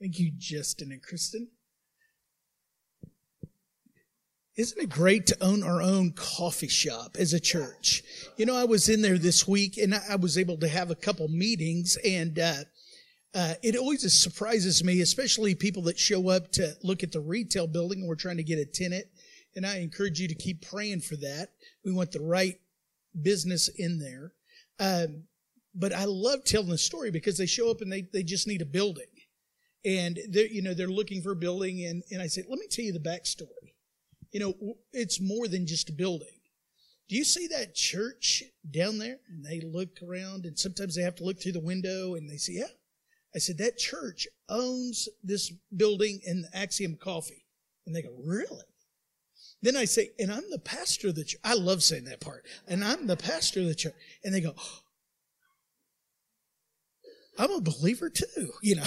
Thank you, Justin and Kristen. Isn't it great to own our own coffee shop as a church? You know, I was in there this week and I was able to have a couple meetings and, uh, uh, it always surprises me, especially people that show up to look at the retail building and we're trying to get a tenant. And I encourage you to keep praying for that. We want the right business in there. Um, but I love telling the story because they show up and they, they just need a building. And they're, you know, they're looking for a building. And, and I said, let me tell you the backstory you know, it's more than just a building. Do you see that church down there? And they look around, and sometimes they have to look through the window and they say, Yeah. I said, That church owns this building and Axiom Coffee. And they go, Really? Then I say, And I'm the pastor of the church. I love saying that part. And I'm the pastor of the church. And they go, I'm a believer too, you know.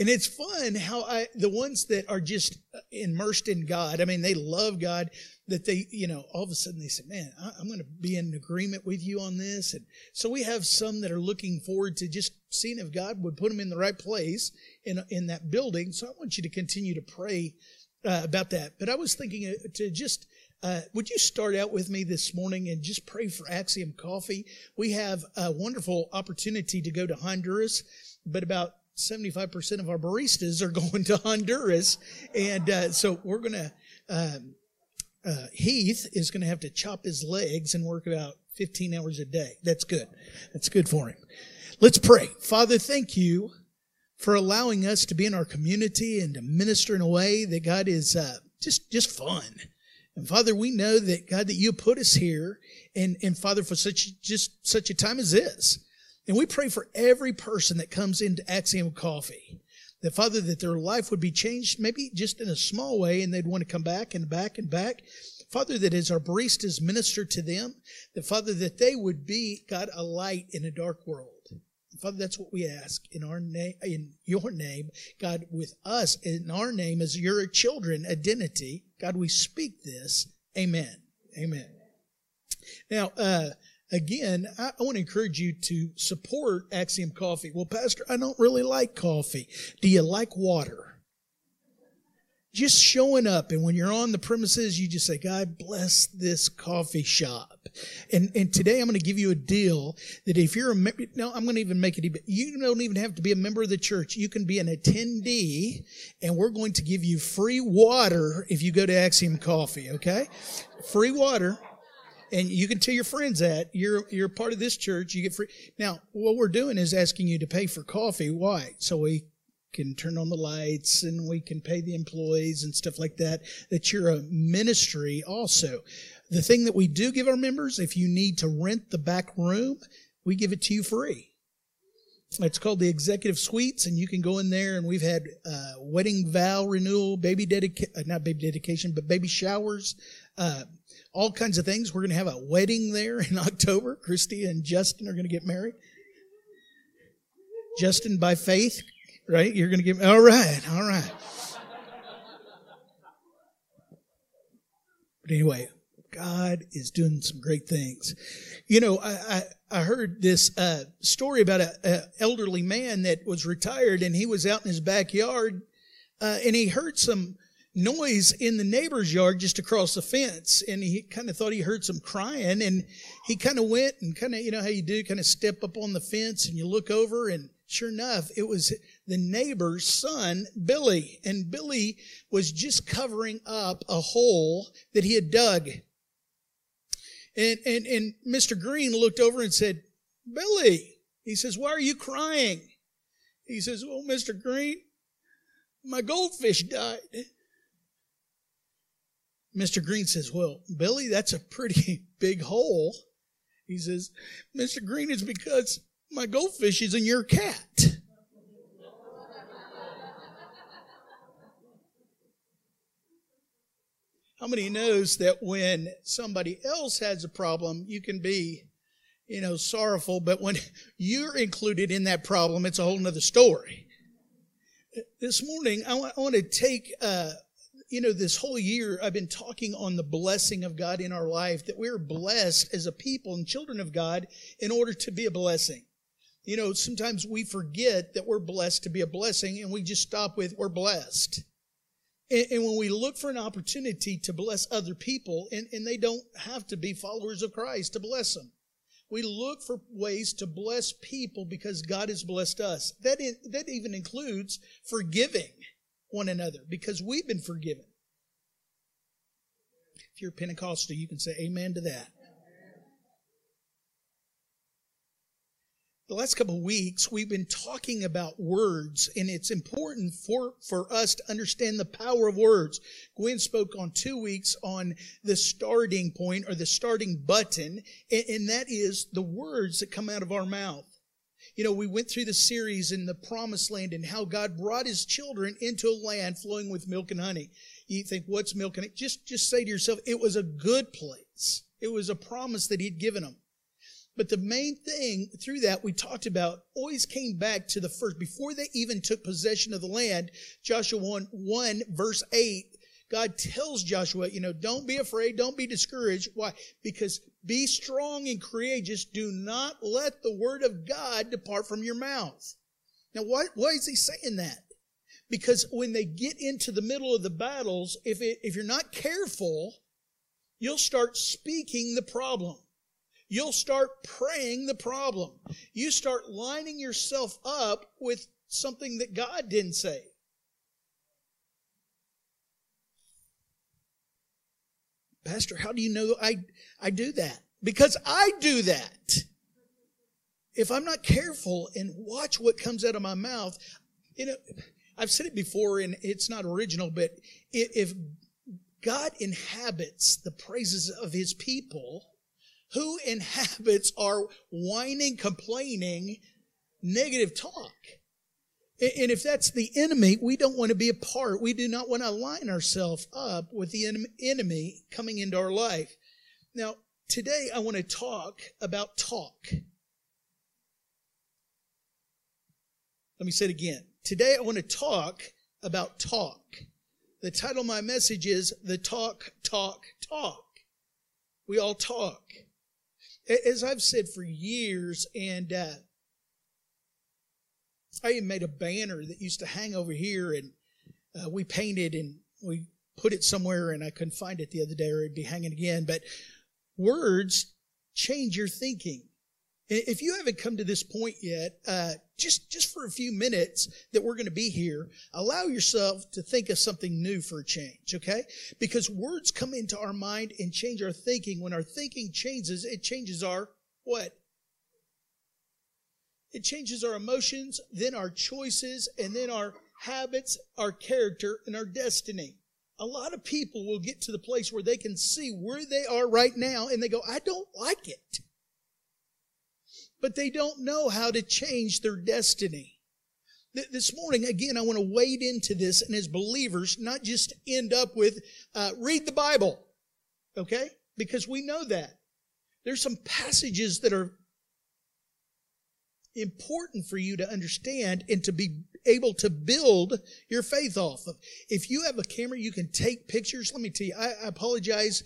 And it's fun how I, the ones that are just immersed in God, I mean, they love God, that they, you know, all of a sudden they say, man, I'm going to be in agreement with you on this. And so we have some that are looking forward to just seeing if God would put them in the right place in, in that building. So I want you to continue to pray uh, about that. But I was thinking uh, to just, uh, would you start out with me this morning and just pray for Axiom Coffee? We have a wonderful opportunity to go to Honduras, but about 75% of our baristas are going to Honduras. And uh, so we're going to, um, uh, Heath is going to have to chop his legs and work about 15 hours a day. That's good. That's good for him. Let's pray. Father, thank you for allowing us to be in our community and to minister in a way that God is uh, just, just fun. And Father, we know that God, that you put us here and, and Father, for such, just such a time as this. And we pray for every person that comes into Axiom Coffee. That Father, that their life would be changed, maybe just in a small way, and they'd want to come back and back and back. Father, that as our baristas minister to them, that Father, that they would be, God, a light in a dark world. Father, that's what we ask in our name, in your name, God, with us in our name as your children identity. God, we speak this. Amen. Amen. Now, uh, again, I, want to encourage you to support Axiom Coffee. Well, Pastor, I don't really like coffee. Do you like water? Just showing up, and when you're on the premises, you just say, God bless this coffee shop. And, and today I'm going to give you a deal that if you're a member, no, I'm going to even make it, you don't even have to be a member of the church. You can be an attendee, and we're going to give you free water if you go to Axiom Coffee, okay? Free water and you can tell your friends that you're you're part of this church. You get free. Now, what we're doing is asking you to pay for coffee. Why? So we can turn on the lights and we can pay the employees and stuff like that. That you're a ministry also. The thing that we do give our members, if you need to rent the back room, we give it to you free. It's called the Executive Suites, and you can go in there. And we've had uh, wedding vow renewal, baby dedication, uh, not baby dedication, but baby showers, uh, all kinds of things. We're going to have a wedding there in October. Christy and Justin are going to get married. Justin by faith, right? You're going to get, all right, all right. But anyway, God is doing some great things. You know, I, I, I heard this uh, story about an elderly man that was retired and he was out in his backyard uh, and he heard some noise in the neighbor's yard just across the fence. And he kind of thought he heard some crying and he kind of went and kind of you know how you do kind of step up on the fence and you look over and sure enough it was the neighbor's son billy. And billy was just covering up a hole that he had dug. And and and mr green looked over and said billy he says why are you crying? He says well mr green my goldfish died Mr. Green says, Well, Billy, that's a pretty big hole. He says, Mr. Green, it's because my goldfish is in your cat. How many knows that when somebody else has a problem, you can be, you know, sorrowful, but when you're included in that problem, it's a whole nother story. This morning, I want, to take uh, you know, this whole year I've been talking on the blessing of God in our life, that we're blessed as a people and children of God in order to be a blessing. You know, sometimes we forget that we're blessed to be a blessing and we just stop with we're blessed. And, and when we look for an opportunity to bless other people, and, and they don't have to be followers of Christ to bless them, we look for ways to bless people because God has blessed us. That, is, that even includes forgiving one another because we've been forgiven. If you're Pentecostal, you can say amen to that. the last couple of weeks we've been talking about words and it's important for for us to understand the power of words gwen spoke on two weeks on the starting point or the starting button and, and that is the words that come out of our mouth you know we went through the series in the promised land and how god brought his children into a land flowing with milk and honey. You think what's milk and honey? Just just say to yourself it was a good place. It was a promise that he'd given them. But the main thing through that we talked about always came back to the first, before they even took possession of the land, Joshua 1, 1 verse 8, God tells Joshua, you know, don't be afraid, don't be discouraged. Why? Because be strong and courageous. Do not let the word of God depart from your mouth. Now, why, why is he saying that? Because when they get into the middle of the battles, if, it, if you're not careful, you'll start speaking the problem you'll start praying the problem. You start lining yourself up with something that God didn't say. Pastor, how do you know I, I do that? Because I do that. If I'm not careful and watch what comes out of my mouth, you know, I've said it before and it's not original, but if God inhabits the praises of his people, who inhabits our whining, complaining, negative talk? And if that's the enemy, we don't want to be a part. We do not want to line ourselves up with the enemy coming into our life. Now, today I want to talk about talk. Let me say it again. Today I want to talk about talk. The title of my message is The Talk, Talk, Talk. We all talk as I've said for years, and uh, I even made a banner that used to hang over here, and uh, we painted and we put it somewhere, and I couldn't find it the other day, or it'd be hanging again. But words change your thinking. If you haven't come to this point yet, uh, just just for a few minutes that we're going to be here, allow yourself to think of something new for a change, okay? Because words come into our mind and change our thinking. When our thinking changes, it changes our what? It changes our emotions, then our choices, and then our habits, our character, and our destiny. A lot of people will get to the place where they can see where they are right now and they go, I don't like it but they don't know how to change their destiny. This morning, again, I want to wade into this and as believers, not just end up with, uh, read the Bible. Okay? Because we know that. There's some passages that are important for you to understand and to be able to build your faith off of. If you have a camera, you can take pictures. Let me tell you, I, I apologize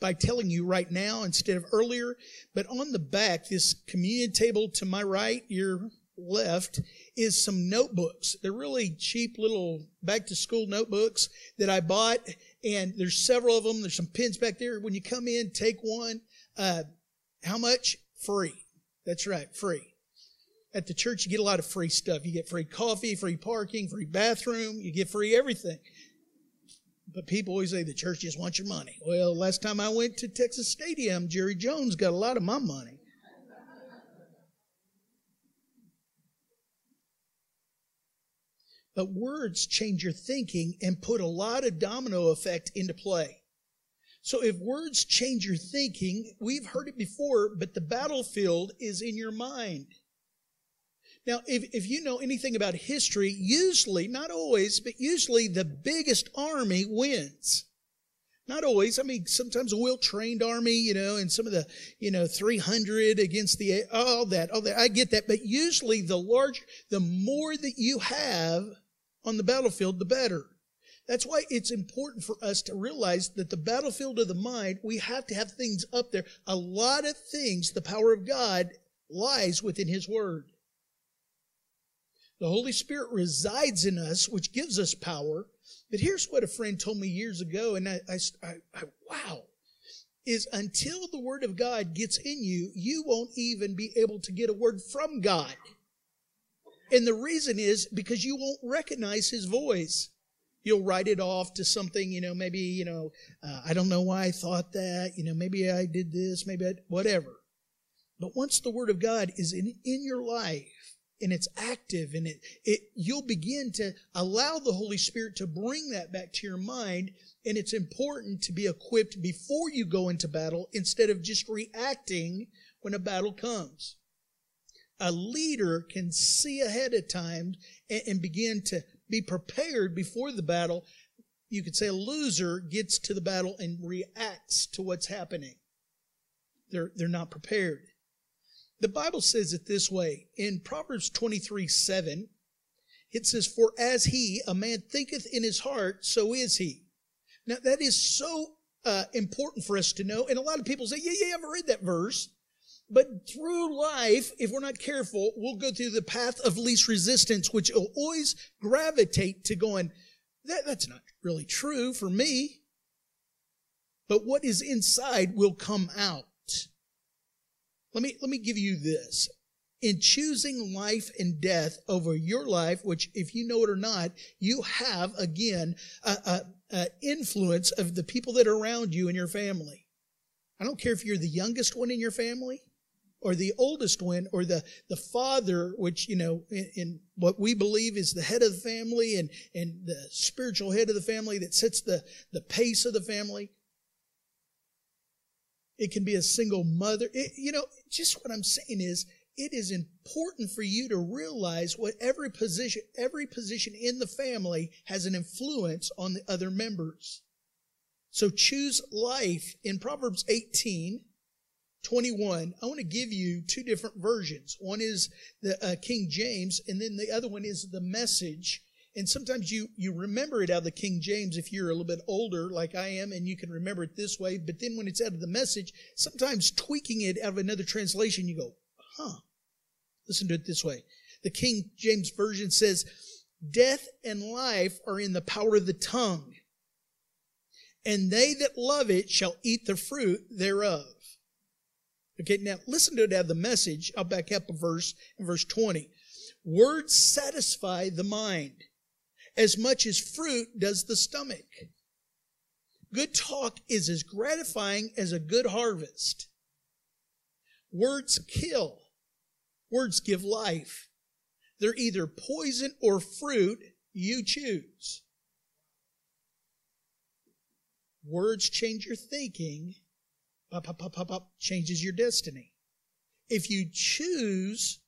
by telling you right now instead of earlier. But on the back, this communion table to my right, your left, is some notebooks. They're really cheap little back to school notebooks that I bought. And there's several of them. There's some pins back there. When you come in, take one. Uh, how much? Free. That's right, free. At the church, you get a lot of free stuff. You get free coffee, free parking, free bathroom. You get free everything. But people always say the church just wants your money. Well, last time I went to Texas Stadium, Jerry Jones got a lot of my money. But words change your thinking and put a lot of domino effect into play. So if words change your thinking, we've heard it before, but the battlefield is in your mind. Now, if, if you know anything about history, usually, not always, but usually the biggest army wins. Not always. I mean, sometimes a well-trained army, you know, and some of the, you know, 300 against the, all that, all that. I get that. But usually the larger, the more that you have on the battlefield, the better. That's why it's important for us to realize that the battlefield of the mind, we have to have things up there. A lot of things, the power of God lies within His Word. The Holy Spirit resides in us, which gives us power. But here's what a friend told me years ago, and I, I, I, I wow, is until the Word of God gets in you, you won't even be able to get a word from God. And the reason is because you won't recognize His voice. You'll write it off to something, you know, maybe, you know, uh, I don't know why I thought that, you know, maybe I did this, maybe I, whatever. But once the Word of God is in, in your life, and it's active and it, it you'll begin to allow the Holy Spirit to bring that back to your mind and it's important to be equipped before you go into battle instead of just reacting when a battle comes. A leader can see ahead of time and, and begin to be prepared before the battle. You could say a loser gets to the battle and reacts to what's happening. They're, they're not prepared. The Bible says it this way in Proverbs 23 7. It says, For as he, a man thinketh in his heart, so is he. Now, that is so uh, important for us to know. And a lot of people say, Yeah, yeah, I've read that verse. But through life, if we're not careful, we'll go through the path of least resistance, which will always gravitate to going, that, that's not really true for me. But what is inside will come out. Let me, let me give you this. In choosing life and death over your life, which if you know it or not, you have again, a, a, a influence of the people that are around you and your family. I don't care if you're the youngest one in your family or the oldest one or the, the father, which, you know, in, in, what we believe is the head of the family and, and the spiritual head of the family that sets the, the pace of the family. It can be a single mother. It, you know, just what I'm saying is it is important for you to realize what every position, every position in the family has an influence on the other members. So choose life in Proverbs 18, 21. I want to give you two different versions. One is the uh, King James, and then the other one is the message. And sometimes you, you remember it out of the King James if you're a little bit older, like I am, and you can remember it this way. But then when it's out of the message, sometimes tweaking it out of another translation, you go, huh. Listen to it this way. The King James Version says, Death and life are in the power of the tongue, and they that love it shall eat the fruit thereof. Okay, now listen to it out of the message. I'll back up a verse in verse 20. Words satisfy the mind as much as fruit does the stomach. Good talk is as gratifying as a good harvest. Words kill. Words give life. They're either poison or fruit. You choose. Words change your thinking. Pop, pop, pop, pop, pop, changes your destiny. If you choose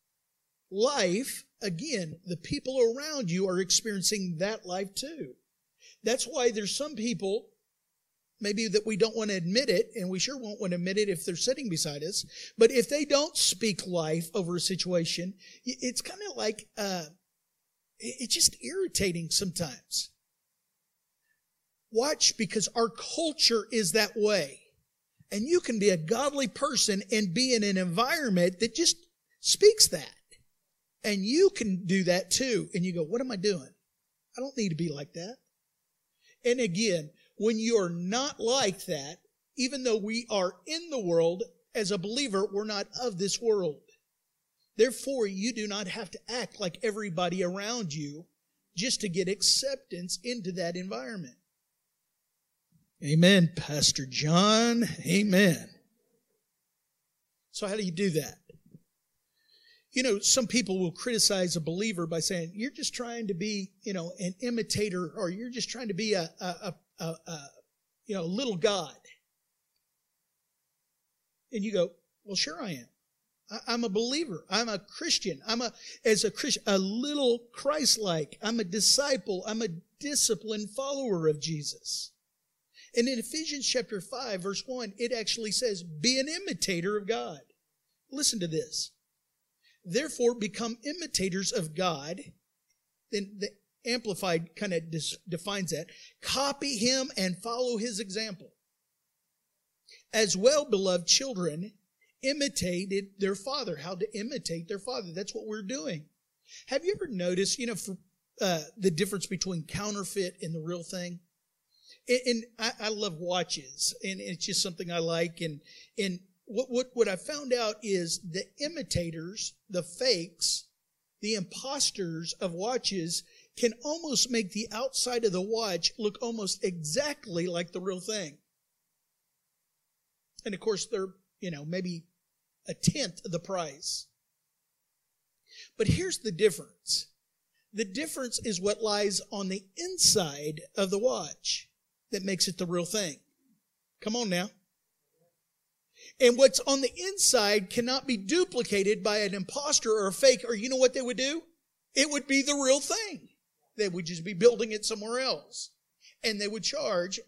life, again, the people around you are experiencing that life too. That's why there's some people, maybe that we don't want to admit it, and we sure won't want to admit it if they're sitting beside us, but if they don't speak life over a situation, it's kind of like, uh, it's just irritating sometimes. Watch because our culture is that way. And you can be a godly person and be in an environment that just speaks that. And you can do that too. And you go, what am I doing? I don't need to be like that. And again, when you're not like that, even though we are in the world, as a believer, we're not of this world. Therefore, you do not have to act like everybody around you just to get acceptance into that environment. Amen, Pastor John. Amen. So, how do you do that? You know, some people will criticize a believer by saying, you're just trying to be, you know, an imitator or you're just trying to be a, a, a, a, you know, little God. And you go, well, sure I am. I, am a believer. I'm a Christian. I'm a, as a Christian, a little Christ-like. I'm a disciple. I'm a disciplined follower of Jesus. And in Ephesians chapter 5, verse 1, it actually says, be an imitator of God. Listen to this. Therefore, become imitators of God. Then the Amplified kind of defines that. Copy him and follow his example. As well, beloved children, imitated their father. How to imitate their father. That's what we're doing. Have you ever noticed, you know, for, uh, the difference between counterfeit and the real thing? And, and I, I, love watches, and it's just something I like. And and what what what I found out is the imitators, the fakes, the imposters of watches can almost make the outside of the watch look almost exactly like the real thing. And of course, they're, you know, maybe a tenth of the price. But here's the difference. The difference is what lies on the inside of the watch that makes it the real thing. Come on now. And what's on the inside cannot be duplicated by an impostor or a fake, or you know what they would do? It would be the real thing. They would just be building it somewhere else. And they would charge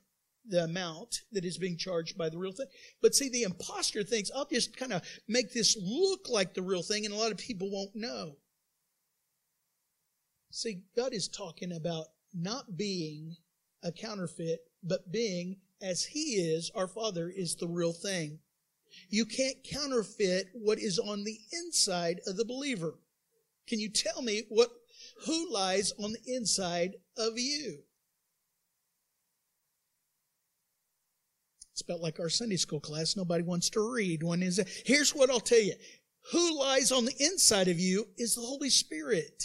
the amount that is being charged by the real thing. But see, the impostor thinks, I'll just kind of make this look like the real thing, and a lot of people won't know. See, God is talking about not being a counterfeit, but being as He is, our Father is the real thing. You can't counterfeit what is on the inside of the believer. Can you tell me what who lies on the inside of you? It's about like our Sunday school class. Nobody wants to read. One is here's what I'll tell you. Who lies on the inside of you is the Holy Spirit.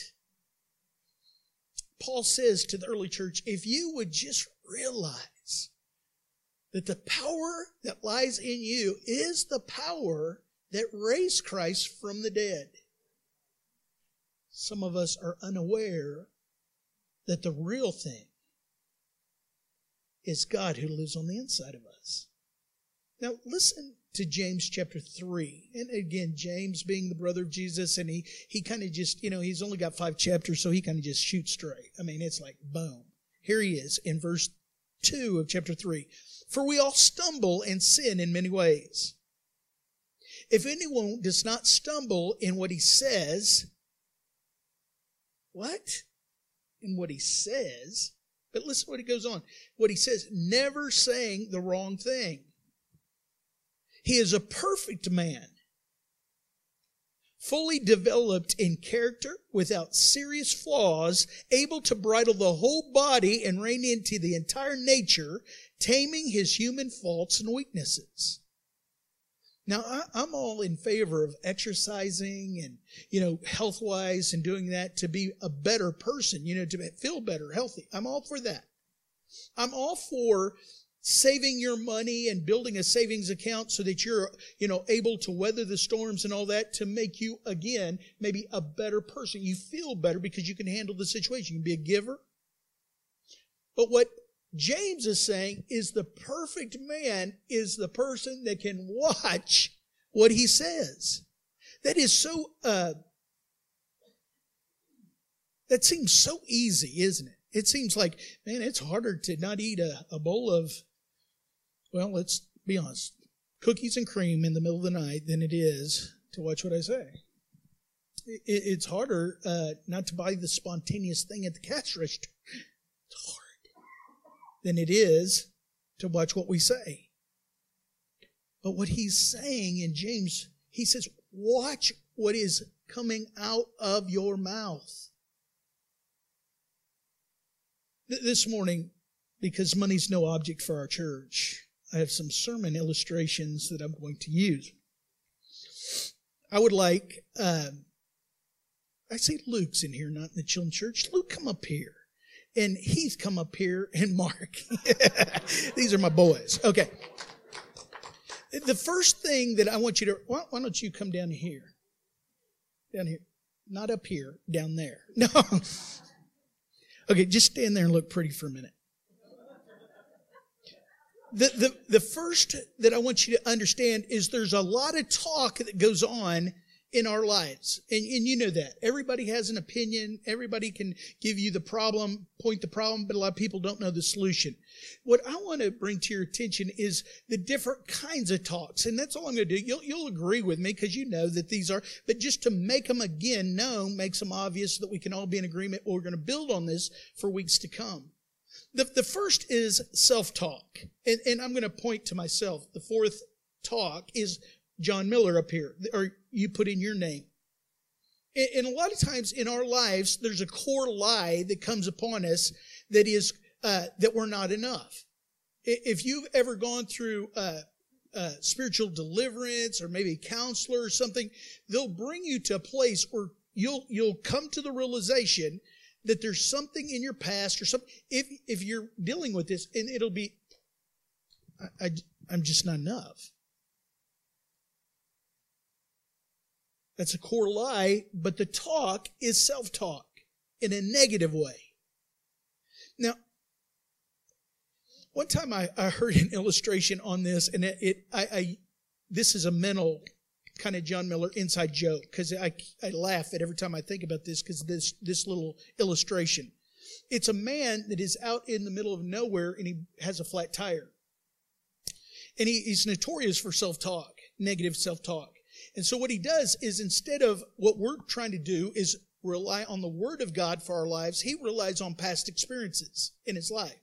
Paul says to the early church, if you would just realize that the power that lies in you is the power that raised Christ from the dead. Some of us are unaware that the real thing is God who lives on the inside of us. Now, listen to James chapter 3. And again, James being the brother of Jesus, and he, he kind of just, you know, he's only got five chapters, so he kind of just shoots straight. I mean, it's like boom. Here he is in verse 2 of chapter 3. For we all stumble and sin in many ways. If anyone does not stumble in what he says, what? In what he says? But listen what he goes on. What he says, never saying the wrong thing. He is a perfect man, fully developed in character, without serious flaws, able to bridle the whole body and rein into the entire nature, taming his human faults and weaknesses. Now, I, am all in favor of exercising and, you know, health wise and doing that to be a better person, you know, to feel better, healthy. I'm all for that. I'm all for saving your money and building a savings account so that you're, you know, able to weather the storms and all that to make you, again, maybe a better person. You feel better because you can handle the situation. You can be a giver. But what James is saying is the perfect man is the person that can watch what he says. That is so, uh, that seems so easy, isn't it? It seems like, man, it's harder to not eat a, a bowl of well, let's be honest, cookies and cream in the middle of the night than it is to watch what I say. It, it's harder uh, not to buy the spontaneous thing at the cash register. It's hard than it is to watch what we say. But what he's saying in James, he says, watch what is coming out of your mouth. This morning, because money's no object for our church, I have some sermon illustrations that I'm going to use. I would like, uh, I say Luke's in here, not in the children's church. Luke, come up here. And he's come up here. And Mark. These are my boys. Okay. The first thing that I want you to, why, why don't you come down here? Down here. Not up here, down there. No. Okay, just stand there and look pretty for a minute the, the, the first that I want you to understand is there's a lot of talk that goes on in our lives. And, and you know that. Everybody has an opinion. Everybody can give you the problem, point the problem, but a lot of people don't know the solution. What I want to bring to your attention is the different kinds of talks. And that's all I'm going to do. You'll, you'll agree with me because you know that these are, but just to make them again known makes them obvious so that we can all be in agreement. We're going to build on this for weeks to come. The, the first is self-talk. And, and I'm going to point to myself. The fourth talk is John Miller up here, or you put in your name. And a lot of times in our lives, there's a core lie that comes upon us that is uh, that we're not enough. If you've ever gone through uh, uh, spiritual deliverance or maybe a counselor or something, they'll bring you to a place where you'll you'll come to the realization that there's something in your past or something. If if you're dealing with this, and it'll be, I, I I'm just not enough. That's a core lie, but the talk is self talk in a negative way. Now, one time I, I heard an illustration on this, and it, it I, I, this is a mental kind of John Miller inside joke because I, I laugh at every time I think about this because this this little illustration. It's a man that is out in the middle of nowhere and he has a flat tire, and he, he's notorious for self talk, negative self talk. And so what he does is instead of what we're trying to do is rely on the word of God for our lives, he relies on past experiences in his life.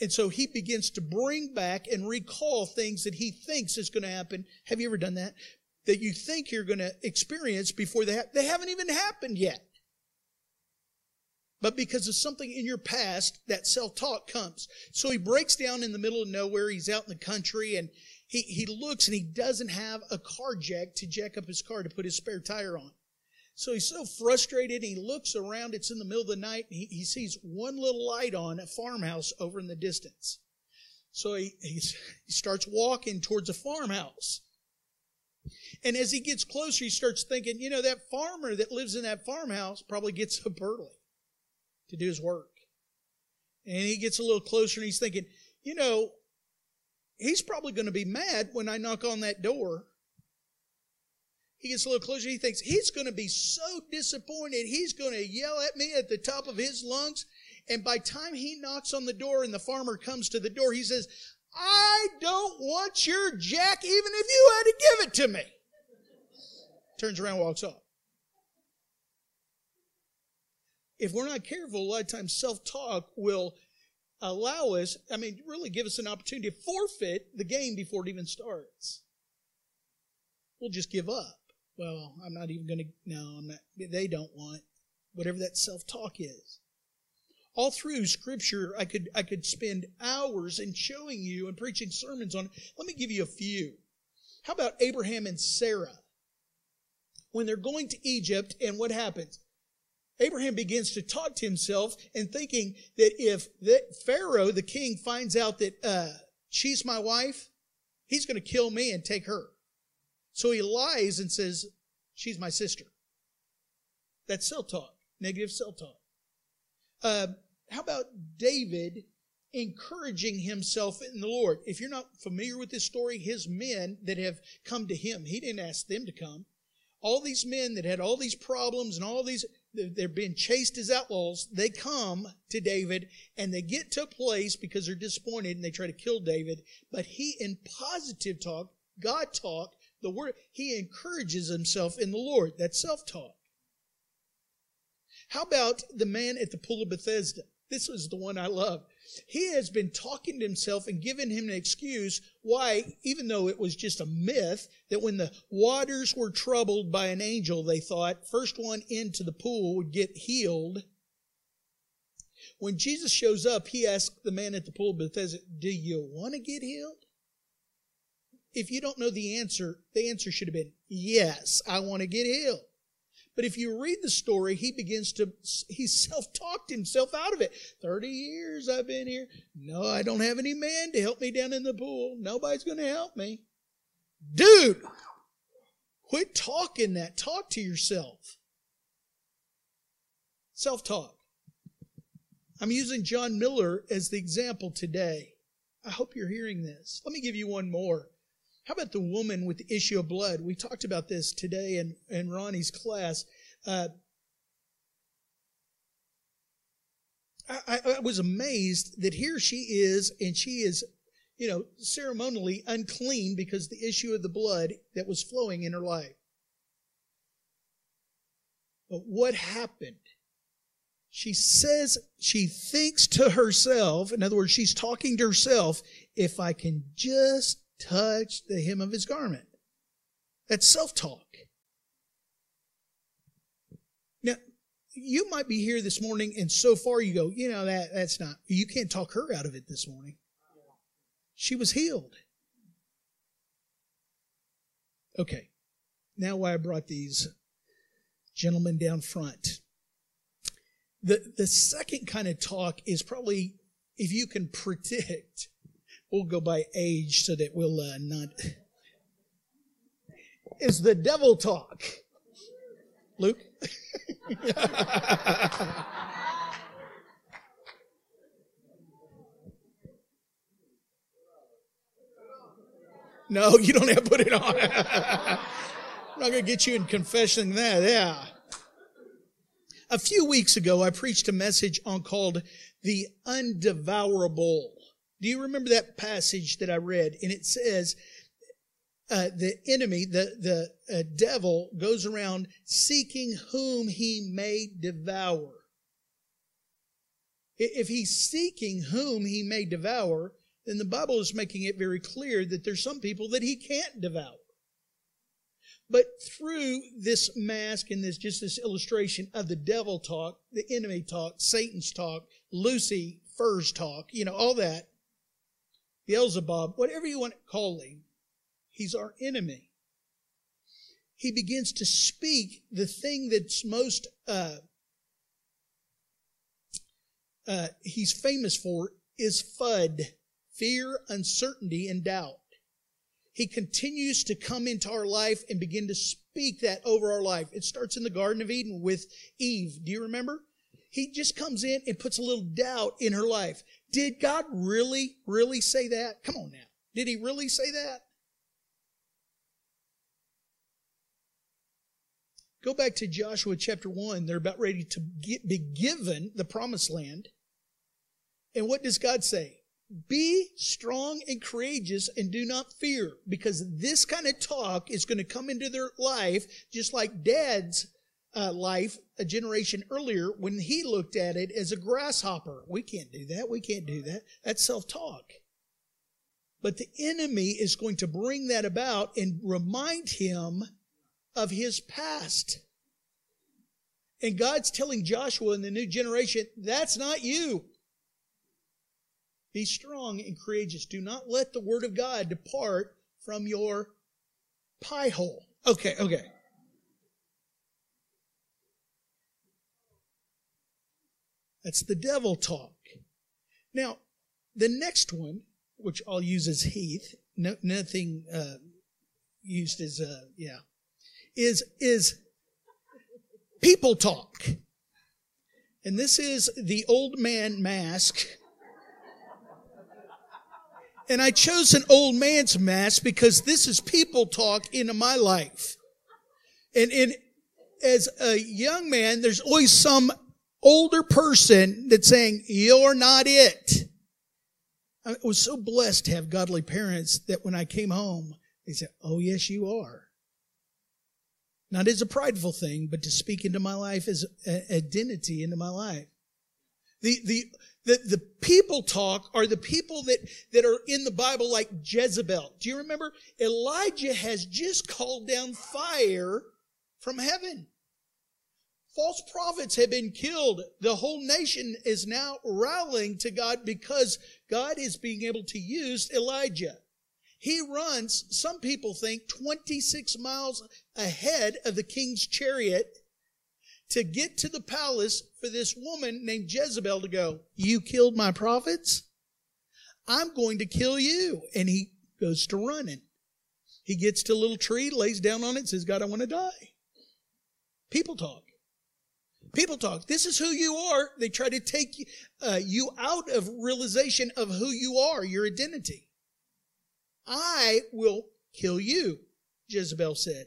And so he begins to bring back and recall things that he thinks is going to happen. Have you ever done that? That you think you're going to experience before they, ha- they haven't even happened yet. But because of something in your past, that self-talk comes. So he breaks down in the middle of nowhere. He's out in the country and he, he looks and he doesn't have a car jack to jack up his car to put his spare tire on. So he's so frustrated. He looks around. It's in the middle of the night. He, he sees one little light on a farmhouse over in the distance. So he, he starts walking towards a farmhouse. And as he gets closer, he starts thinking, you know, that farmer that lives in that farmhouse probably gets up early to do his work. And he gets a little closer and he's thinking, you know, he's probably going to be mad when I knock on that door. He gets a little closer. He thinks he's going to be so disappointed. He's going to yell at me at the top of his lungs. And by time he knocks on the door and the farmer comes to the door, he says, I don't want your jack even if you had to give it to me. Turns around, walks off. If we're not careful, a lot of times self-talk will allow us, I mean, really give us an opportunity to forfeit the game before it even starts. We'll just give up. Well, I'm not even going to, no, I'm not, they don't want whatever that self-talk is. All through scripture, I could, I could spend hours in showing you and preaching sermons on. Let me give you a few. How about Abraham and Sarah? When they're going to Egypt and what happens? Abraham begins to talk to himself and thinking that if Pharaoh, the king, finds out that uh, she's my wife, he's going to kill me and take her. So he lies and says, she's my sister. That's self-talk, negative self-talk. Uh, how about David encouraging himself in the Lord? If you're not familiar with this story, his men that have come to him, he didn't ask them to come. All these men that had all these problems and all these, they're being chased as outlaws. They come to David and they get to a place because they're disappointed and they try to kill David. But he, in positive talk, God talk, the word, he encourages himself in the Lord. That's self-talk. How about the man at the pool of Bethesda? This was the one I love. He has been talking to himself and giving him an excuse why, even though it was just a myth, that when the waters were troubled by an angel, they thought, first one into the pool would get healed. When Jesus shows up, he asks the man at the pool of Bethesda, Do you want to get healed? If you don't know the answer, the answer should have been, Yes, I want to get healed. But if you read the story, he begins to, he self-talked himself out of it. 30 years I've been here. No, I don't have any man to help me down in the pool. Nobody's going to help me. Dude, quit talking that. Talk to yourself. Self-talk. I'm using John Miller as the example today. I hope you're hearing this. Let me give you one more. How about the woman with the issue of blood? We talked about this today in, in Ronnie's class. Uh, I, I, was amazed that here she is, and she is, you know, ceremonially unclean because the issue of the blood that was flowing in her life. But what happened? She says, she thinks to herself, in other words, she's talking to herself, if I can just touch the hem of his garment. That's self talk. Now, you might be here this morning and so far you go, you know, that, that's not, you can't talk her out of it this morning. She was healed. Okay. Now why I brought these gentlemen down front. The, the second kind of talk is probably if you can predict, we'll go by age so that we'll uh, not, is the devil talk. Luke? no, you don't have to put it on. I'm not going to get you in confessing that. Yeah. A few weeks ago, I preached a message on called the undevourable. Do you remember that passage that I read? And it says, uh, the enemy, the, the uh, devil goes around seeking whom he may devour. If he's seeking whom he may devour, then the Bible is making it very clear that there's some people that he can't devour. But through this mask and this just this illustration of the devil talk, the enemy talk, Satan's talk, Lucy Fur's talk, you know, all that, Beelzebub, whatever you want to call him, he's our enemy. He begins to speak the thing that's most uh, uh, he's famous for is FUD, fear, uncertainty, and doubt he continues to come into our life and begin to speak that over our life. It starts in the Garden of Eden with Eve. Do you remember? He just comes in and puts a little doubt in her life. Did God really, really say that? Come on now. Did he really say that? Go back to Joshua chapter 1. They're about ready to get, be given the promised land. And what does God say? Be strong and courageous and do not fear because this kind of talk is going to come into their life just like dad's uh, life a generation earlier when he looked at it as a grasshopper. We can't do that. We can't do that. That's self talk. But the enemy is going to bring that about and remind him of his past. And God's telling Joshua and the new generation, that's not you. Be strong and courageous. Do not let the word of God depart from your pie hole. Okay, okay. That's the devil talk. Now, the next one, which I'll use as Heath, no, nothing uh, used as, uh, yeah, is, is people talk. And this is the old man mask and I chose an old man's mask because this is people talk into my life. And, and as a young man, there's always some older person that's saying, you're not it. I was so blessed to have godly parents that when I came home, they said, oh yes, you are. Not as a prideful thing, but to speak into my life as identity into my life. The, the, the, the people talk are the people that, that are in the Bible like Jezebel. Do you remember? Elijah has just called down fire from heaven. False prophets have been killed. The whole nation is now rallying to God because God is being able to use Elijah. He runs, some people think, 26 miles ahead of the king's chariot to get to the palace for this woman named Jezebel to go, You killed my prophets? I'm going to kill you. And he goes to running. He gets to a little tree, lays down on it, says, God, I want to die. People talk. People talk. This is who you are. They try to take uh, you out of realization of who you are, your identity. I will kill you, Jezebel said.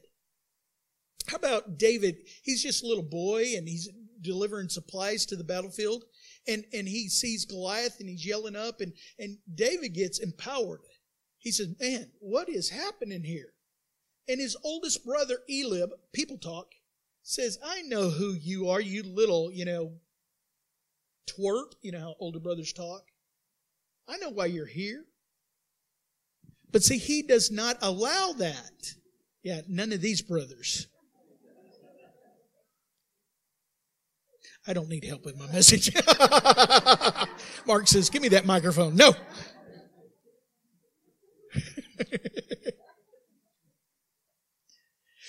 How about David? He's just a little boy and he's delivering supplies to the battlefield and, and he sees Goliath and he's yelling up and, and David gets empowered. He says, man, what is happening here? And his oldest brother, Eliab, people talk, says, I know who you are, you little, you know, twerp. You know how older brothers talk. I know why you're here. But see, he does not allow that. Yeah, none of these brothers. I don't need help with my message. Mark says, Give me that microphone. No.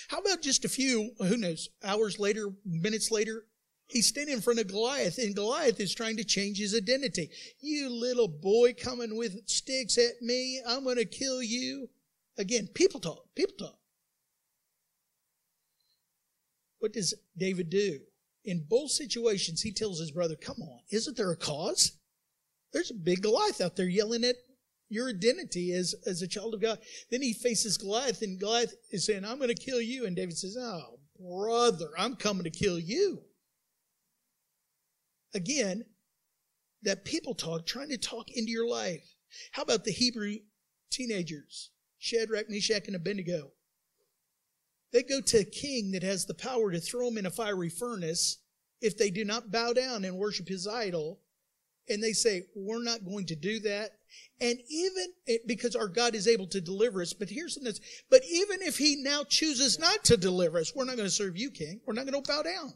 How about just a few, who knows, hours later, minutes later, he's standing in front of Goliath, and Goliath is trying to change his identity. You little boy coming with sticks at me, I'm going to kill you. Again, people talk, people talk. What does David do? In both situations, he tells his brother, Come on, isn't there a cause? There's a big Goliath out there yelling at your identity as, as a child of God. Then he faces Goliath, and Goliath is saying, I'm going to kill you. And David says, Oh, brother, I'm coming to kill you. Again, that people talk, trying to talk into your life. How about the Hebrew teenagers, Shadrach, Meshach, and Abednego? They go to a king that has the power to throw them in a fiery furnace if they do not bow down and worship his idol. And they say, We're not going to do that. And even because our God is able to deliver us, but here's something but even if he now chooses not to deliver us, we're not going to serve you, king. We're not going to bow down.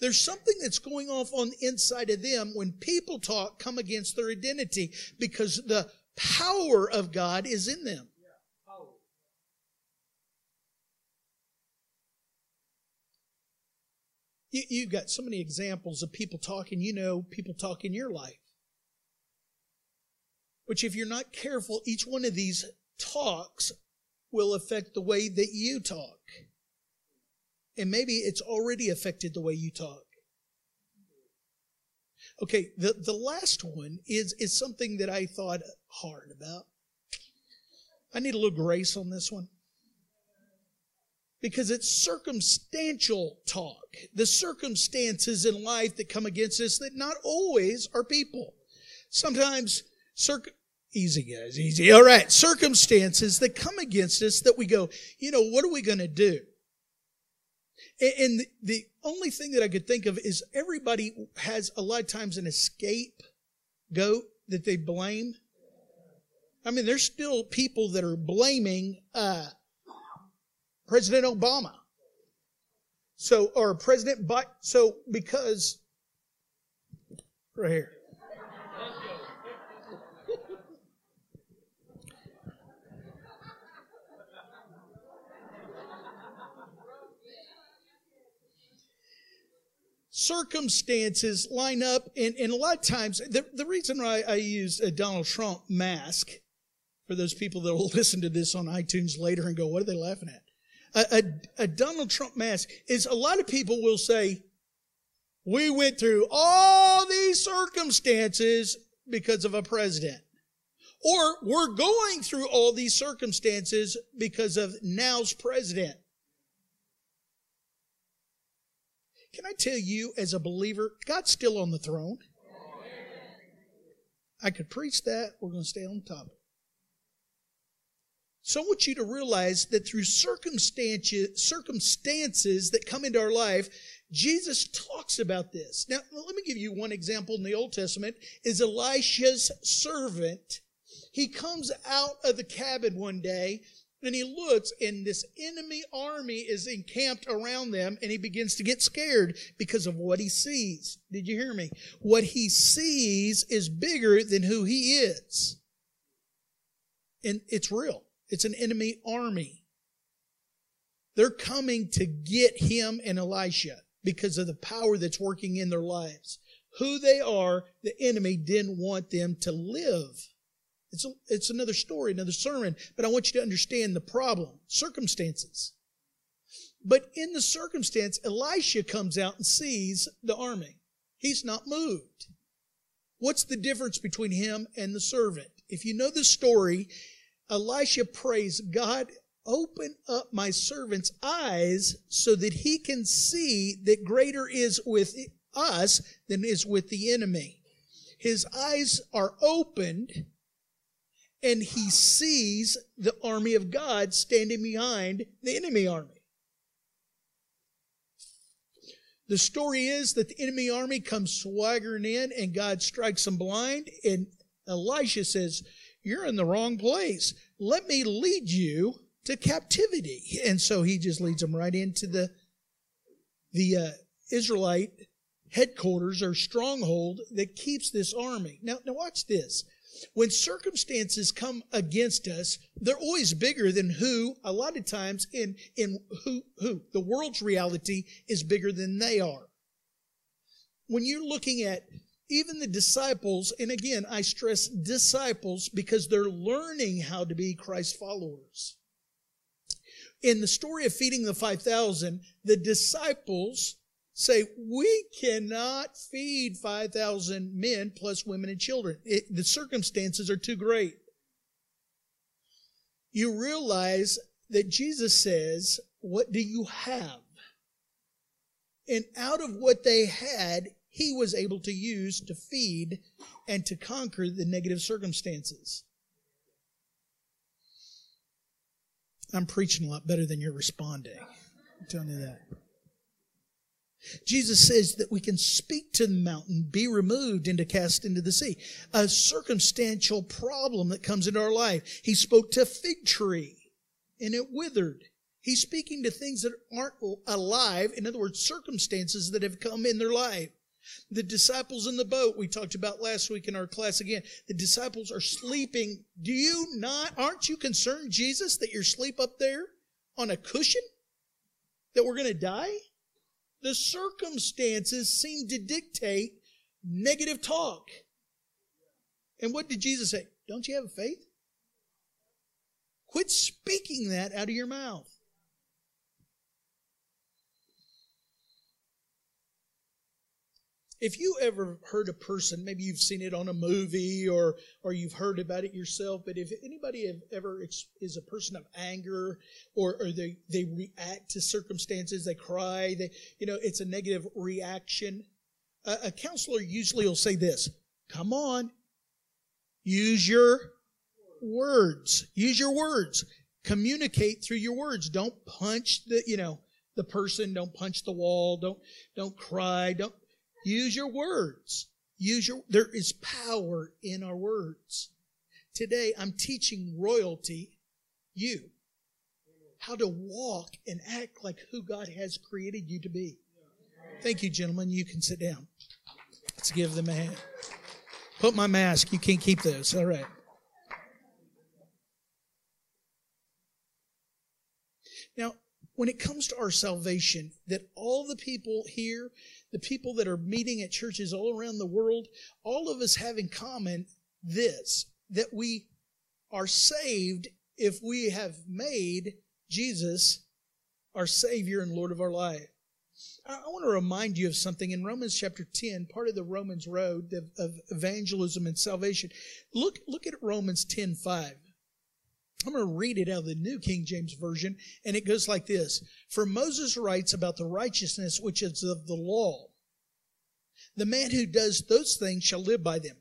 There's something that's going off on the inside of them when people talk come against their identity because the power of God is in them. You, you've got so many examples of people talking, you know, people talk in your life. Which, if you're not careful, each one of these talks will affect the way that you talk. And maybe it's already affected the way you talk. Okay, the, the last one is, is something that I thought hard about. I need a little grace on this one because it's circumstantial talk. The circumstances in life that come against us that not always are people. Sometimes, circ- easy guys, easy. All right. Circumstances that come against us that we go, you know, what are we going to do? And the only thing that I could think of is everybody has a lot of times an escape goat that they blame. I mean, there's still people that are blaming, uh, President Obama. So, or President Biden. So, because, right here. circumstances line up and, and a lot of times the, the reason I, I use a donald trump mask for those people that will listen to this on itunes later and go what are they laughing at a, a, a Donald Trump mask is a lot of people will say, we went through all these circumstances because of a president. Or we're going through all these circumstances because of now's president. Can I tell you, as a believer, God's still on the throne? I could preach that. We're going to stay on top. So I want you to realize that through circumstances, circumstances that come into our life, Jesus talks about this. Now, let me give you one example in the Old Testament is Elisha's servant. He comes out of the cabin one day and he looks and this enemy army is encamped around them and he begins to get scared because of what he sees. Did you hear me? What he sees is bigger than who he is. And it's real. It's an enemy army. They're coming to get him and Elisha because of the power that's working in their lives. Who they are, the enemy didn't want them to live. It's, a, it's another story, another sermon, but I want you to understand the problem, circumstances. But in the circumstance, Elisha comes out and sees the army. He's not moved. What's the difference between him and the servant? If you know the story, Elisha prays, God, open up my servant's eyes so that he can see that greater is with us than is with the enemy. His eyes are opened and he sees the army of God standing behind the enemy army. The story is that the enemy army comes swaggering in and God strikes them blind and Elisha says, you're in the wrong place. Let me lead you to captivity. And so he just leads them right into the, the uh, Israelite headquarters or stronghold that keeps this army. Now, now watch this. When circumstances come against us, they're always bigger than who, a lot of times in, in who, who, the world's reality is bigger than they are. When you're looking at even the disciples, and again, I stress disciples because they're learning how to be Christ followers. In the story of feeding the 5,000, the disciples say, we cannot feed 5,000 men plus women and children. It, the circumstances are too great. You realize that Jesus says, what do you have? And out of what they had, he was able to use to feed and to conquer the negative circumstances. I'm preaching a lot better than you're responding. I'm telling you that. Jesus says that we can speak to the mountain, be removed, and to cast into the sea. A circumstantial problem that comes into our life. He spoke to a fig tree and it withered. He's speaking to things that aren't alive. In other words, circumstances that have come in their life. The disciples in the boat we talked about last week in our class again. The disciples are sleeping. Do you not, aren't you concerned, Jesus, that you're asleep up there on a cushion? That we're going to die? the circumstances seem to dictate negative talk. And what did Jesus say? Don't you have faith? Quit speaking that out of your mouth. If you ever heard a person, maybe you've seen it on a movie or or you've heard about it yourself, but if anybody ever is a person of anger or, or they they react to circumstances, they cry, they you know it's a negative reaction. A, a counselor usually will say this: "Come on, use your words. Use your words. Communicate through your words. Don't punch the you know." the person don't punch the wall don't don't cry don't Use your words. Use your, there is power in our words. Today, I'm teaching royalty, you, how to walk and act like who God has created you to be. Thank you, gentlemen. You can sit down. Let's give them a hand. Put my mask. You can't keep those. All right. Now, when it comes to our salvation, that all the people here the people that are meeting at churches all around the world, all of us have in common this that we are saved if we have made Jesus our Savior and Lord of our life. I want to remind you of something in Romans chapter 10, part of the Romans road of, evangelism and salvation. Look, look at Romans 10 5. I'm going to read it out of the New King James Version, and it goes like this For Moses writes about the righteousness which is of the law. The man who does those things shall live by them.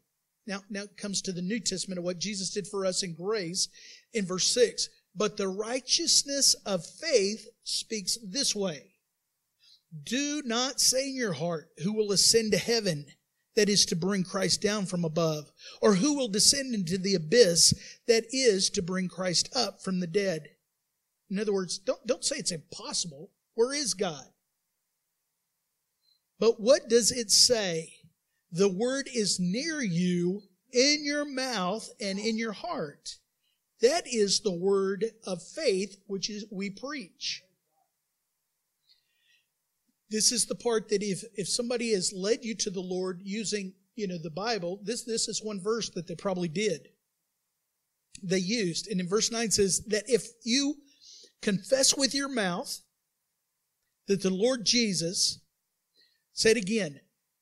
Now, now it comes to the New Testament of what Jesus did for us in grace in verse 6. But the righteousness of faith speaks this way Do not say in your heart, Who will ascend to heaven? That is to bring Christ down from above, or who will descend into the abyss that is to bring Christ up from the dead. In other words, don't, don't say it's impossible. Where is God? But what does it say? The word is near you in your mouth and in your heart. That is the word of faith which is we preach. This is the part that if, if somebody has led you to the Lord using, you know, the Bible, this, this is one verse that they probably did. They used. And in verse 9 says that if you confess with your mouth that the Lord Jesus, said again,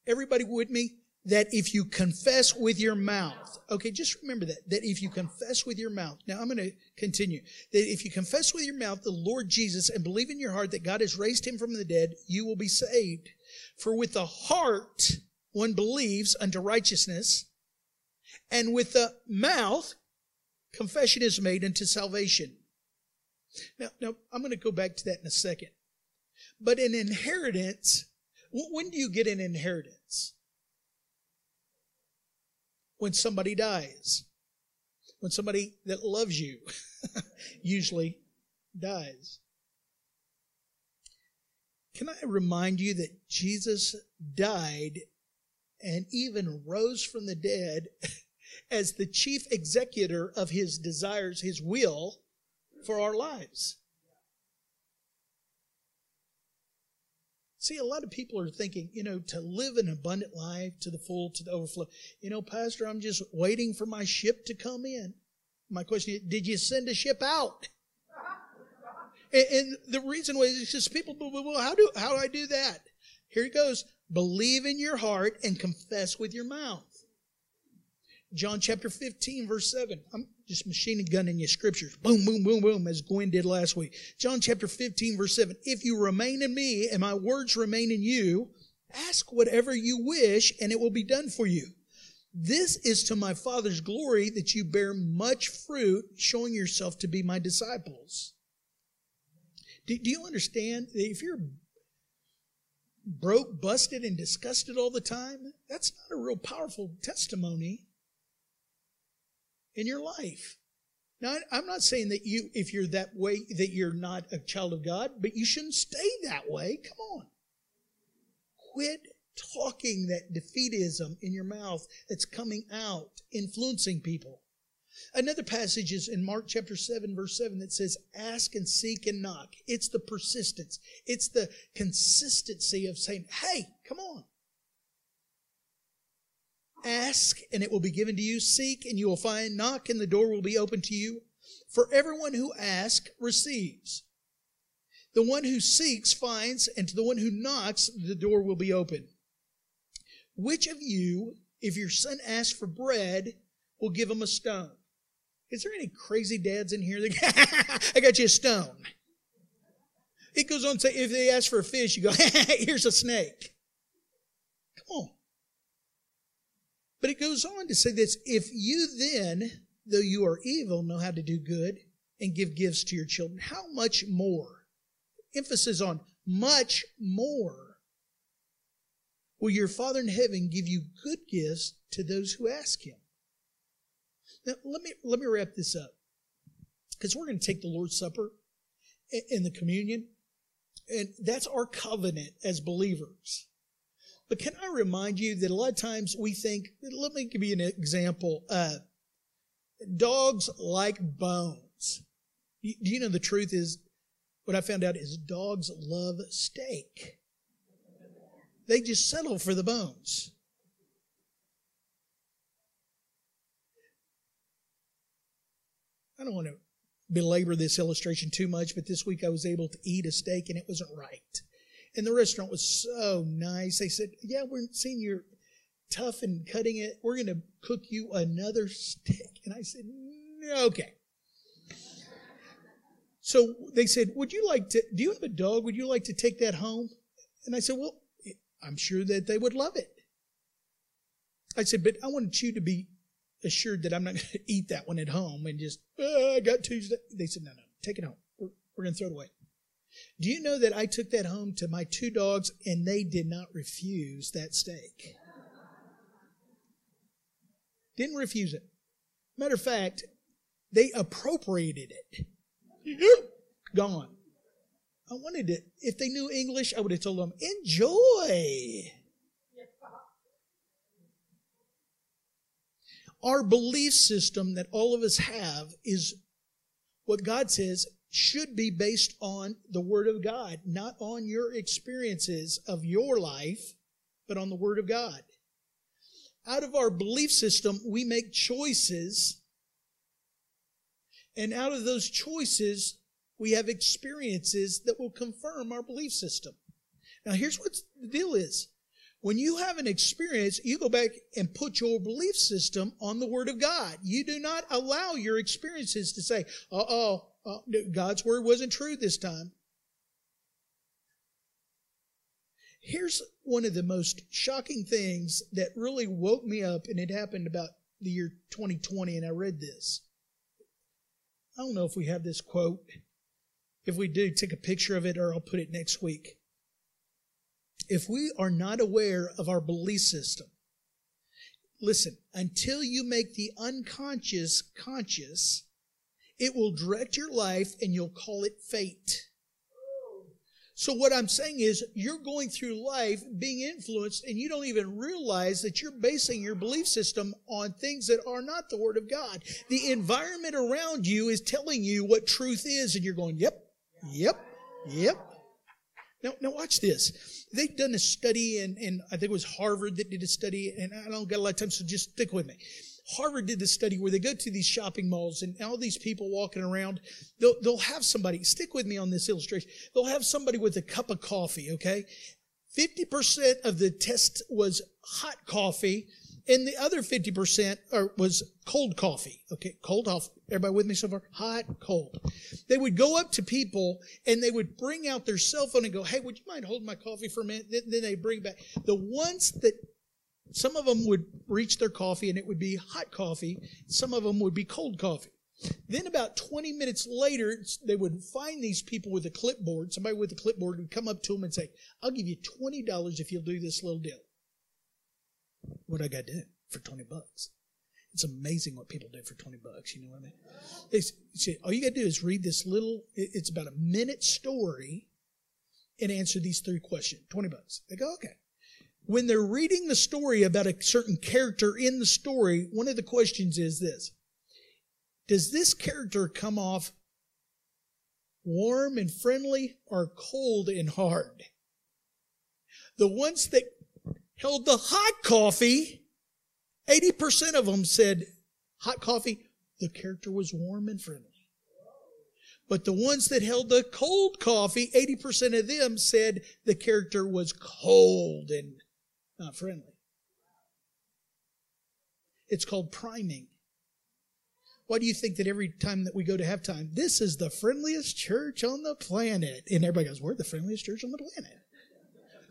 everybody with me, that if you confess with your mouth, okay, just remember that, that if you confess with your mouth, now I'm going to continue, that if you confess with your mouth the Lord Jesus and believe in your heart that God has raised him from the dead, you will be saved. For with the heart one believes unto righteousness, and with the mouth confession is made unto salvation. Now, now I'm going to go back to that in a second. But an inheritance, when do you get an inheritance? When somebody dies, when somebody that loves you usually dies. Can I remind you that Jesus died and even rose from the dead as the chief executor of his desires, his will for our lives? See, a lot of people are thinking, you know, to live an abundant life to the full, to the overflow. You know, Pastor, I'm just waiting for my ship to come in. My question is, did you send a ship out? And, and the reason was it's just people, well, how do, how do I do that? Here it goes. Believe in your heart and confess with your mouth. John chapter 15, verse 7. I'm just machine gunning your scriptures. Boom, boom, boom, boom, as Gwen did last week. John chapter 15, verse 7. If you remain in me and my words remain in you, ask whatever you wish and it will be done for you. This is to my Father's glory that you bear much fruit, showing yourself to be my disciples. Do, do you understand if you're broke, busted, and disgusted all the time, that's not a real powerful testimony in your life. Now, I'm not saying that you, if you're that way, that you're not a child of God, but you shouldn't stay that way. Come on. Quit talking that defeatism in your mouth that's coming out, influencing people. Another passage is in Mark chapter 7, verse 7 that says, Ask and seek and knock. It's the persistence, it's the consistency of saying, Hey, come on. Ask and it will be given to you. Seek and you will find. Knock and the door will be open to you. For everyone who asks receives. The one who seeks finds, and to the one who knocks, the door will be open. Which of you, if your son asks for bread, will give him a stone? Is there any crazy dads in here that I got you a stone? It goes on to say, if they ask for a fish, you go, here's a snake. Come on. But it goes on to say this if you then, though you are evil, know how to do good and give gifts to your children, how much more? Emphasis on much more. Will your Father in heaven give you good gifts to those who ask him? Now, let me, let me wrap this up. Because we're going to take the Lord's Supper in the communion, and that's our covenant as believers. But can I remind you that a lot of times we think, let me give you an example. Uh, dogs like bones. Do you know the truth is, what I found out is dogs love steak. They just settle for the bones. I don't want to belabor this illustration too much, but this week I was able to eat a steak and it wasn't right. And the restaurant was so nice. They said, Yeah, we're seeing you're tough and cutting it. We're going to cook you another steak. And I said, Okay. So they said, Would you like to, do you have a dog? Would you like to take that home? And I said, Well, I'm sure that they would love it. I said, But I wanted you to be assured that I'm not going to eat that one at home and just, oh, I got Tuesday. They said, No, no, take it home. We're, we're going to throw it away. Do you know that I took that home to my two dogs and they did not refuse that steak? Didn't refuse it. Matter of fact, they appropriated it. Gone. I wanted it. If they knew English, I would have told them, enjoy. Our belief system that all of us have is what God says should be based on the Word of God, not on your experiences of your life, but on the Word of God. Out of our belief system, we make choices, and out of those choices, we have experiences that will confirm our belief system. Now, here's what the deal is. When you have an experience, you go back and put your belief system on the Word of God. You do not allow your experiences to say, uh oh, uh, God's word wasn't true this time. Here's one of the most shocking things that really woke me up, and it happened about the year 2020, and I read this. I don't know if we have this quote. If we do, take a picture of it or I'll put it next week. If we are not aware of our belief system, listen, until you make the unconscious conscious, it will direct your life and you'll call it fate. So what I'm saying is you're going through life being influenced and you don't even realize that you're basing your belief system on things that are not the word of God. The environment around you is telling you what truth is and you're going, yep, yep, yep. Now, now watch this. They've done a study and, and I think it was Harvard that did a study and I don't got a lot of time, so just stick with me. Harvard did this study where they go to these shopping malls and all these people walking around, they'll, they'll have somebody, stick with me on this illustration. They'll have somebody with a cup of coffee, okay? 50% of the test was hot coffee and the other 50% are, was cold coffee. Okay, cold off. Everybody with me so far? Hot, cold. They would go up to people and they would bring out their cell phone and go, Hey, would you mind holding my coffee for a minute? Then they bring back the ones that some of them would reach their coffee and it would be hot coffee. Some of them would be cold coffee. Then about 20 minutes later, they would find these people with a clipboard. Somebody with a clipboard would come up to them and say, I'll give you $20 if you'll do this little deal. What I got to do for 20 bucks? It's amazing what people do for 20 bucks. You know what I mean? They say, all you got to do is read this little, it's about a minute story and answer these three questions. 20 bucks. They go, okay when they're reading the story about a certain character in the story, one of the questions is this Does this character come off warm and friendly or cold and hard? The ones that held the hot coffee, 80% of them said hot coffee, the character was warm and friendly. But the ones that held the cold coffee, 80% of them said the character was cold and not friendly. It's called priming. Why do you think that every time that we go to halftime, this is the friendliest church on the planet? And everybody goes, We're the friendliest church on the planet.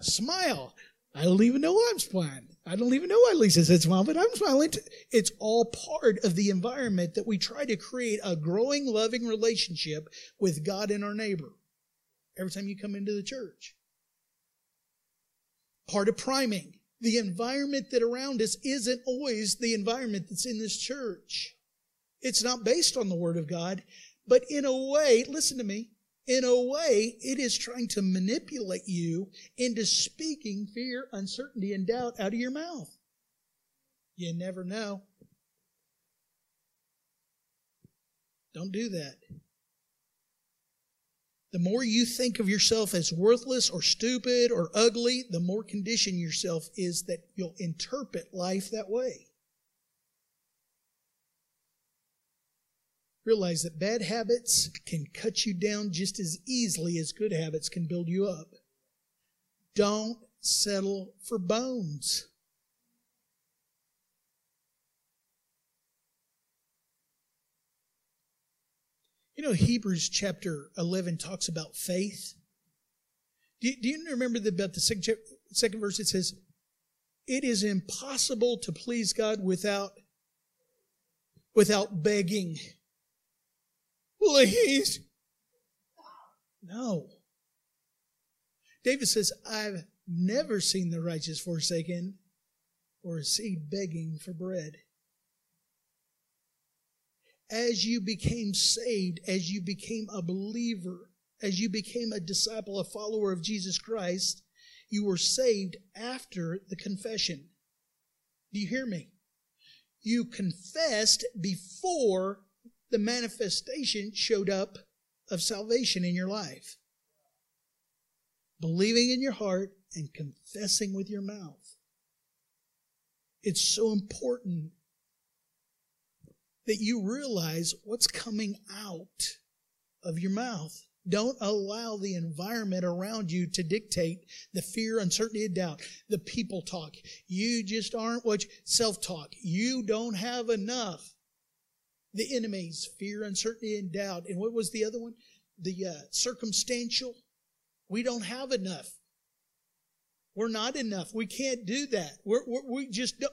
Smile. I don't even know why I'm smiling. I don't even know why Lisa said smile, but I'm smiling. It's all part of the environment that we try to create a growing, loving relationship with God and our neighbor every time you come into the church part of priming. The environment that around us isn't always the environment that's in this church. It's not based on the Word of God, but in a way, listen to me, in a way, it is trying to manipulate you into speaking fear, uncertainty, and doubt out of your mouth. You never know. Don't do that. The more you think of yourself as worthless or stupid or ugly, the more conditioned yourself is that you'll interpret life that way. Realize that bad habits can cut you down just as easily as good habits can build you up. Don't settle for bones. You know, Hebrews chapter 11 talks about faith. Do you, do you remember the, about the second, second verse? It says, It is impossible to please God without, without begging. Please. No. David says, I've never seen the righteous forsaken or a seed begging for bread as you became saved, as you became a believer, as you became a disciple, a follower of Jesus Christ, you were saved after the confession. Do you hear me? You confessed before the manifestation showed up of salvation in your life. Believing in your heart and confessing with your mouth. It's so important that you realize what's coming out of your mouth. Don't allow the environment around you to dictate the fear, uncertainty, and doubt. The people talk. You just aren't what self talk. You don't have enough. The enemies, fear, uncertainty, and doubt. And what was the other one? The uh, circumstantial. We don't have enough. We're not enough. We can't do that. We're, we're, we just don't.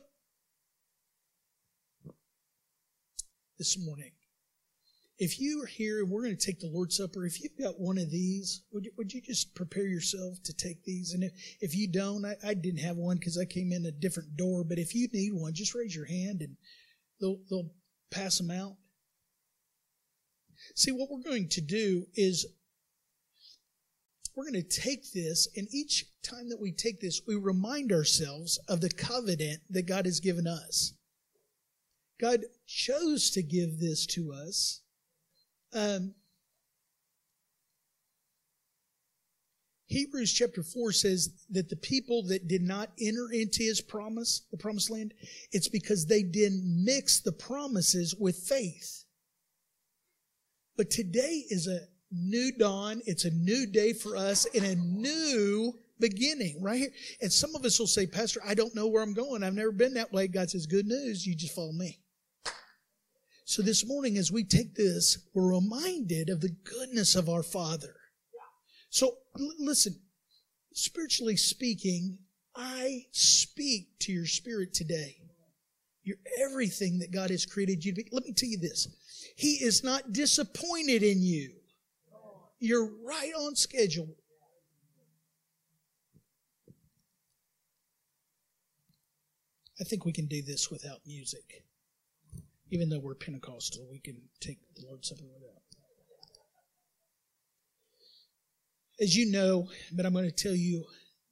This morning. If you are here and we're going to take the Lord's Supper, if you've got one of these, would you, would you just prepare yourself to take these? And if, if you don't, I, I didn't have one because I came in a different door, but if you need one, just raise your hand and they'll, they'll pass them out. See, what we're going to do is we're going to take this, and each time that we take this, we remind ourselves of the covenant that God has given us. God chose to give this to us. Um, Hebrews chapter 4 says that the people that did not enter into his promise, the promised land, it's because they didn't mix the promises with faith. But today is a new dawn. It's a new day for us and a new beginning right here. And some of us will say, Pastor, I don't know where I'm going. I've never been that way. God says, good news. You just follow me. So this morning, as we take this, we're reminded of the goodness of our Father. So l- listen, spiritually speaking, I speak to your spirit today. You're everything that God has created you to be. Let me tell you this. He is not disappointed in you. You're right on schedule. I think we can do this without music. Even though we're Pentecostal, we can take the Lord's Supper without. As you know, but I'm going to tell you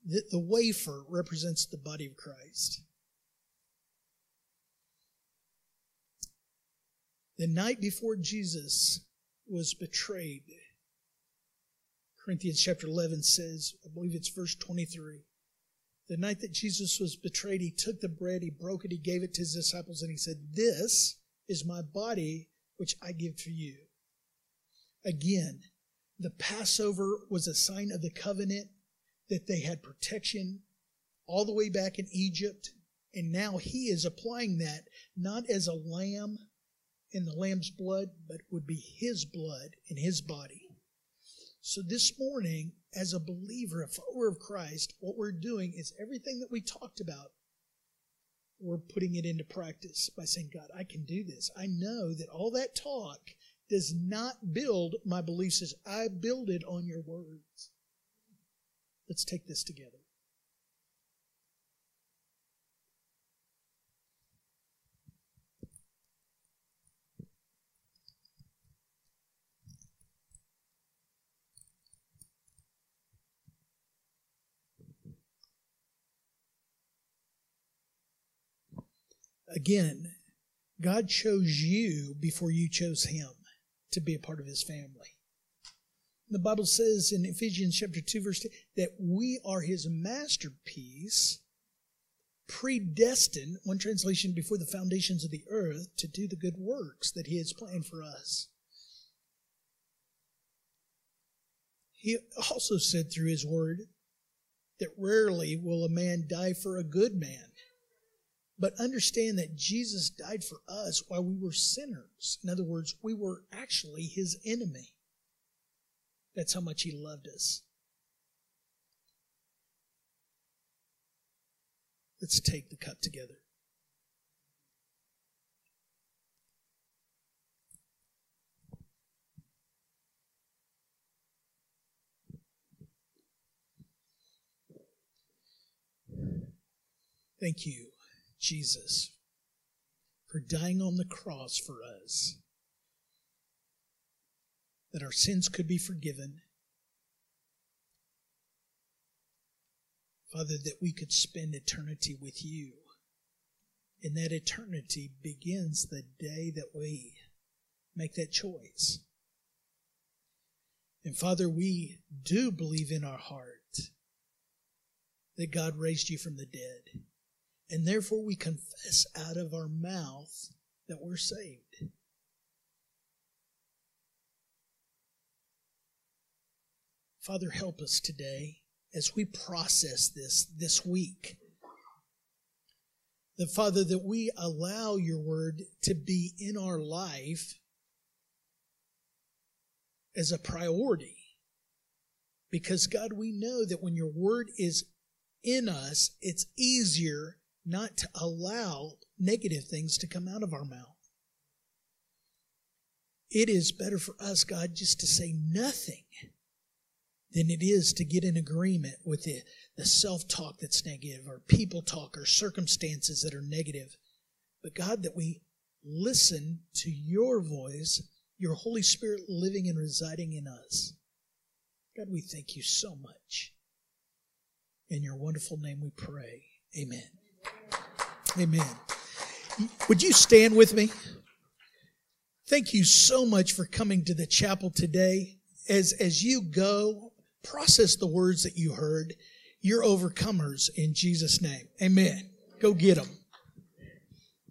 that the wafer represents the body of Christ. The night before Jesus was betrayed, Corinthians chapter 11 says, I believe it's verse 23. The night that Jesus was betrayed, he took the bread, he broke it, he gave it to his disciples, and he said, This is my body, which I give to you. Again, the Passover was a sign of the covenant that they had protection all the way back in Egypt. And now he is applying that not as a lamb in the lamb's blood, but would be his blood in his body. So this morning, as a believer, a follower of Christ, what we're doing is everything that we talked about, we're putting it into practice by saying, God, I can do this. I know that all that talk does not build my beliefs I build it on your words. Let's take this together. Again, God chose you before you chose him to be a part of his family. The Bible says in Ephesians chapter 2 verse 2 that we are his masterpiece, predestined, one translation before the foundations of the earth, to do the good works that he has planned for us. He also said through his word that rarely will a man die for a good man. But understand that Jesus died for us while we were sinners. In other words, we were actually his enemy. That's how much he loved us. Let's take the cup together. Thank you Jesus for dying on the cross for us, that our sins could be forgiven. Father, that we could spend eternity with you. And that eternity begins the day that we make that choice. And Father, we do believe in our heart that God raised you from the dead. And therefore we confess out of our mouth that we're saved. Father, help us today as we process this this week. The Father, that we allow your word to be in our life as a priority. Because God, we know that when your word is in us, it's easier not to allow negative things to come out of our mouth. It is better for us, God, just to say nothing than it is to get in agreement with the, the self talk that's negative, or people talk, or circumstances that are negative. But God, that we listen to your voice, your Holy Spirit living and residing in us. God, we thank you so much. In your wonderful name we pray. Amen. Amen. Would you stand with me? Thank you so much for coming to the chapel today. As, as you go, process the words that you heard. You're overcomers in Jesus' name. Amen. Go get them.